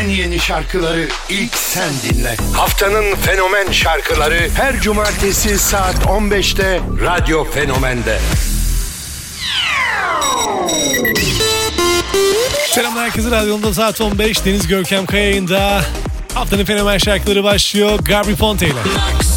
En yeni şarkıları ilk sen dinle. Haftanın fenomen şarkıları her cumartesi saat 15'te Radyo Fenomen'de. Selamlar herkese radyonda saat 15 Deniz Görkem Kaya'yında haftanın fenomen şarkıları başlıyor Gabri Ponte ile. Max.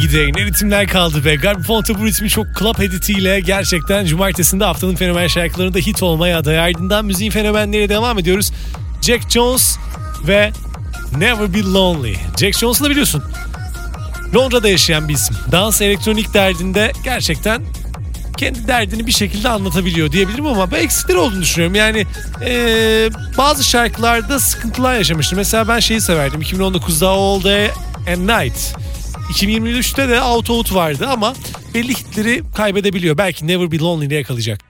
gideyim. Ne ritimler kaldı be. Garbifonte bu ritmi çok club editiyle gerçekten cumartesinde haftanın fenomen şarkılarında hit olmaya aday. Ardından müziğin fenomenleri devam ediyoruz. Jack Jones ve Never Be Lonely. Jack Jones'u da biliyorsun. Londra'da yaşayan bir isim. Dans elektronik derdinde gerçekten kendi derdini bir şekilde anlatabiliyor diyebilirim ama ben eksikleri olduğunu düşünüyorum. Yani ee, bazı şarkılarda sıkıntılar yaşamıştım. Mesela ben şeyi severdim. 2019'da All Day and Night 2023'te de Out Out vardı ama belli hitleri kaybedebiliyor. Belki Never Be Lonely'de yakalayacak.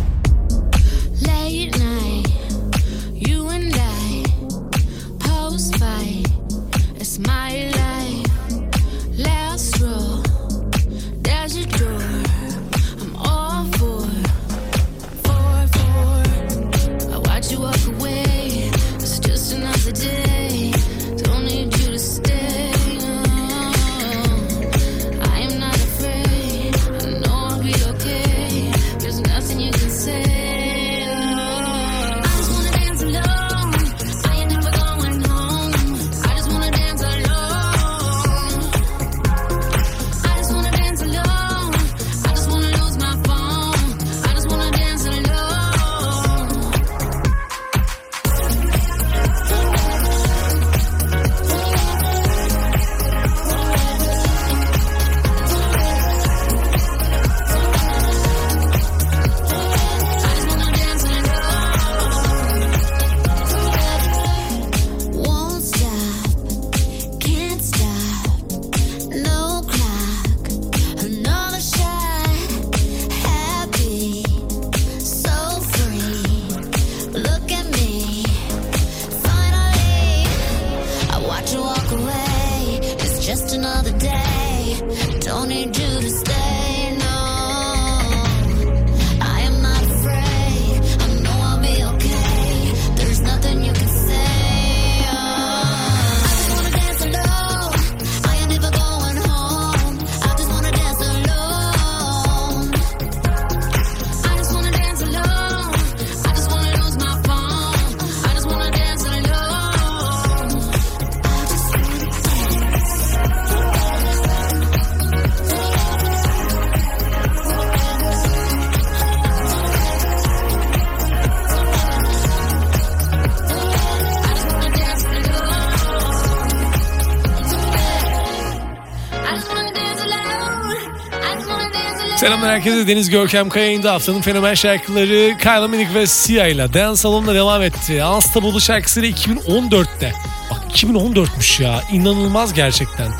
Selamlar herkese Deniz Görkem Kaya haftanın fenomen şarkıları Kyla Minogue ve Sia ile Dance Salon'la devam etti. Unstable şarkısıyla 2014'te. Bak 2014'müş ya inanılmaz gerçekten.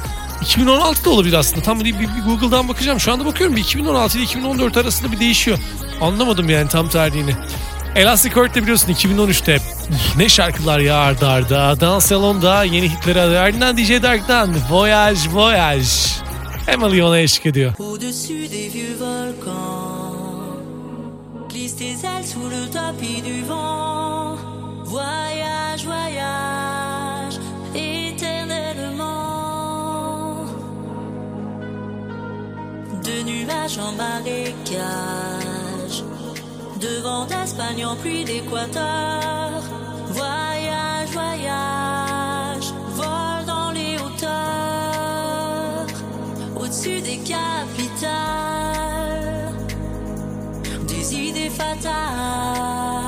2016'da olabilir aslında. Tam bir, bir, bir Google'dan bakacağım. Şu anda bakıyorum bir 2016 ile 2014 arasında bir değişiyor. Anlamadım yani tam tarihini. Elastic Heart de biliyorsun 2013'te ne şarkılar ya arda arda. Dans Salon'da yeni hitlere ardından DJ Dark'tan Voyage Voyage. Au-dessus des vieux volcans, glisse tes ailes sous le tapis du vent. Voyage, voyage, éternellement. De nuages en marécage, devant d'Espagne en pluie d'Équateur. des idées fatales.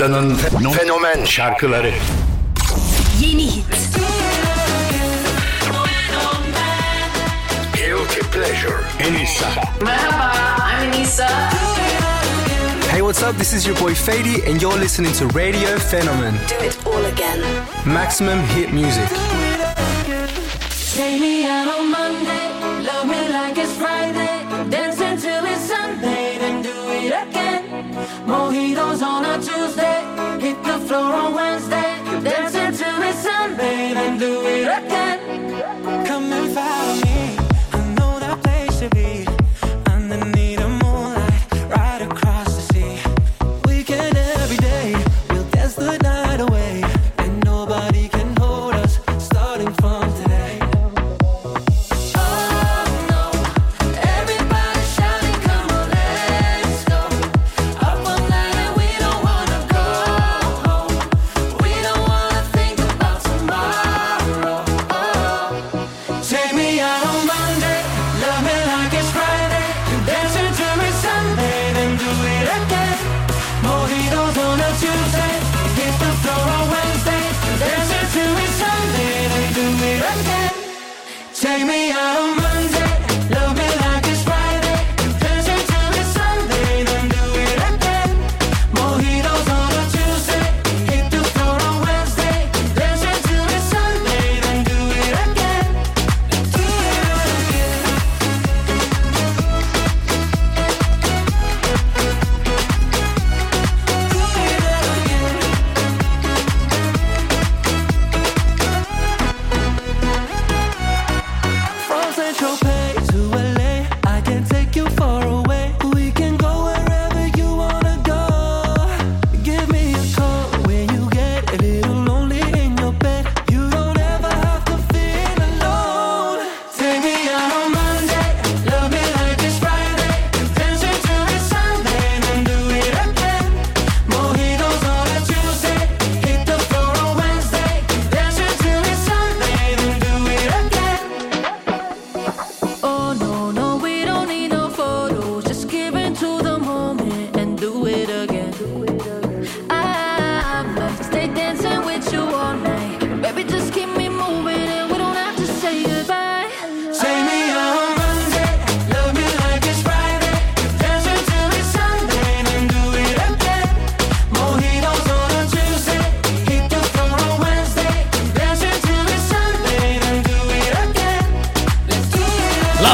haftanın fenomen şarkıları. Yeni hit. Guilty Pleasure. Enisa. Merhaba, I'm Enisa. Hey, what's up? This is your boy Fady, and you're listening to Radio Phenomen. Do it all again. Maximum hit music. Tuesday, hit the floor on Wednesday, dance till the sun, babe, then do it again.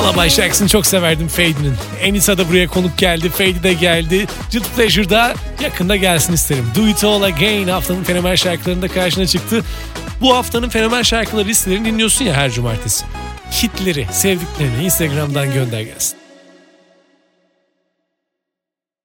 Lullaby şarkısını çok severdim Fade'nin. Enisa da buraya konuk geldi, Fade de geldi. Guilty Pleasure'da yakında gelsin isterim. Do It All Again haftanın fenomen şarkılarında karşına çıktı. Bu haftanın fenomen şarkıları listelerini dinliyorsun ya her cumartesi. Hitleri, sevdiklerini Instagram'dan gönder gelsin.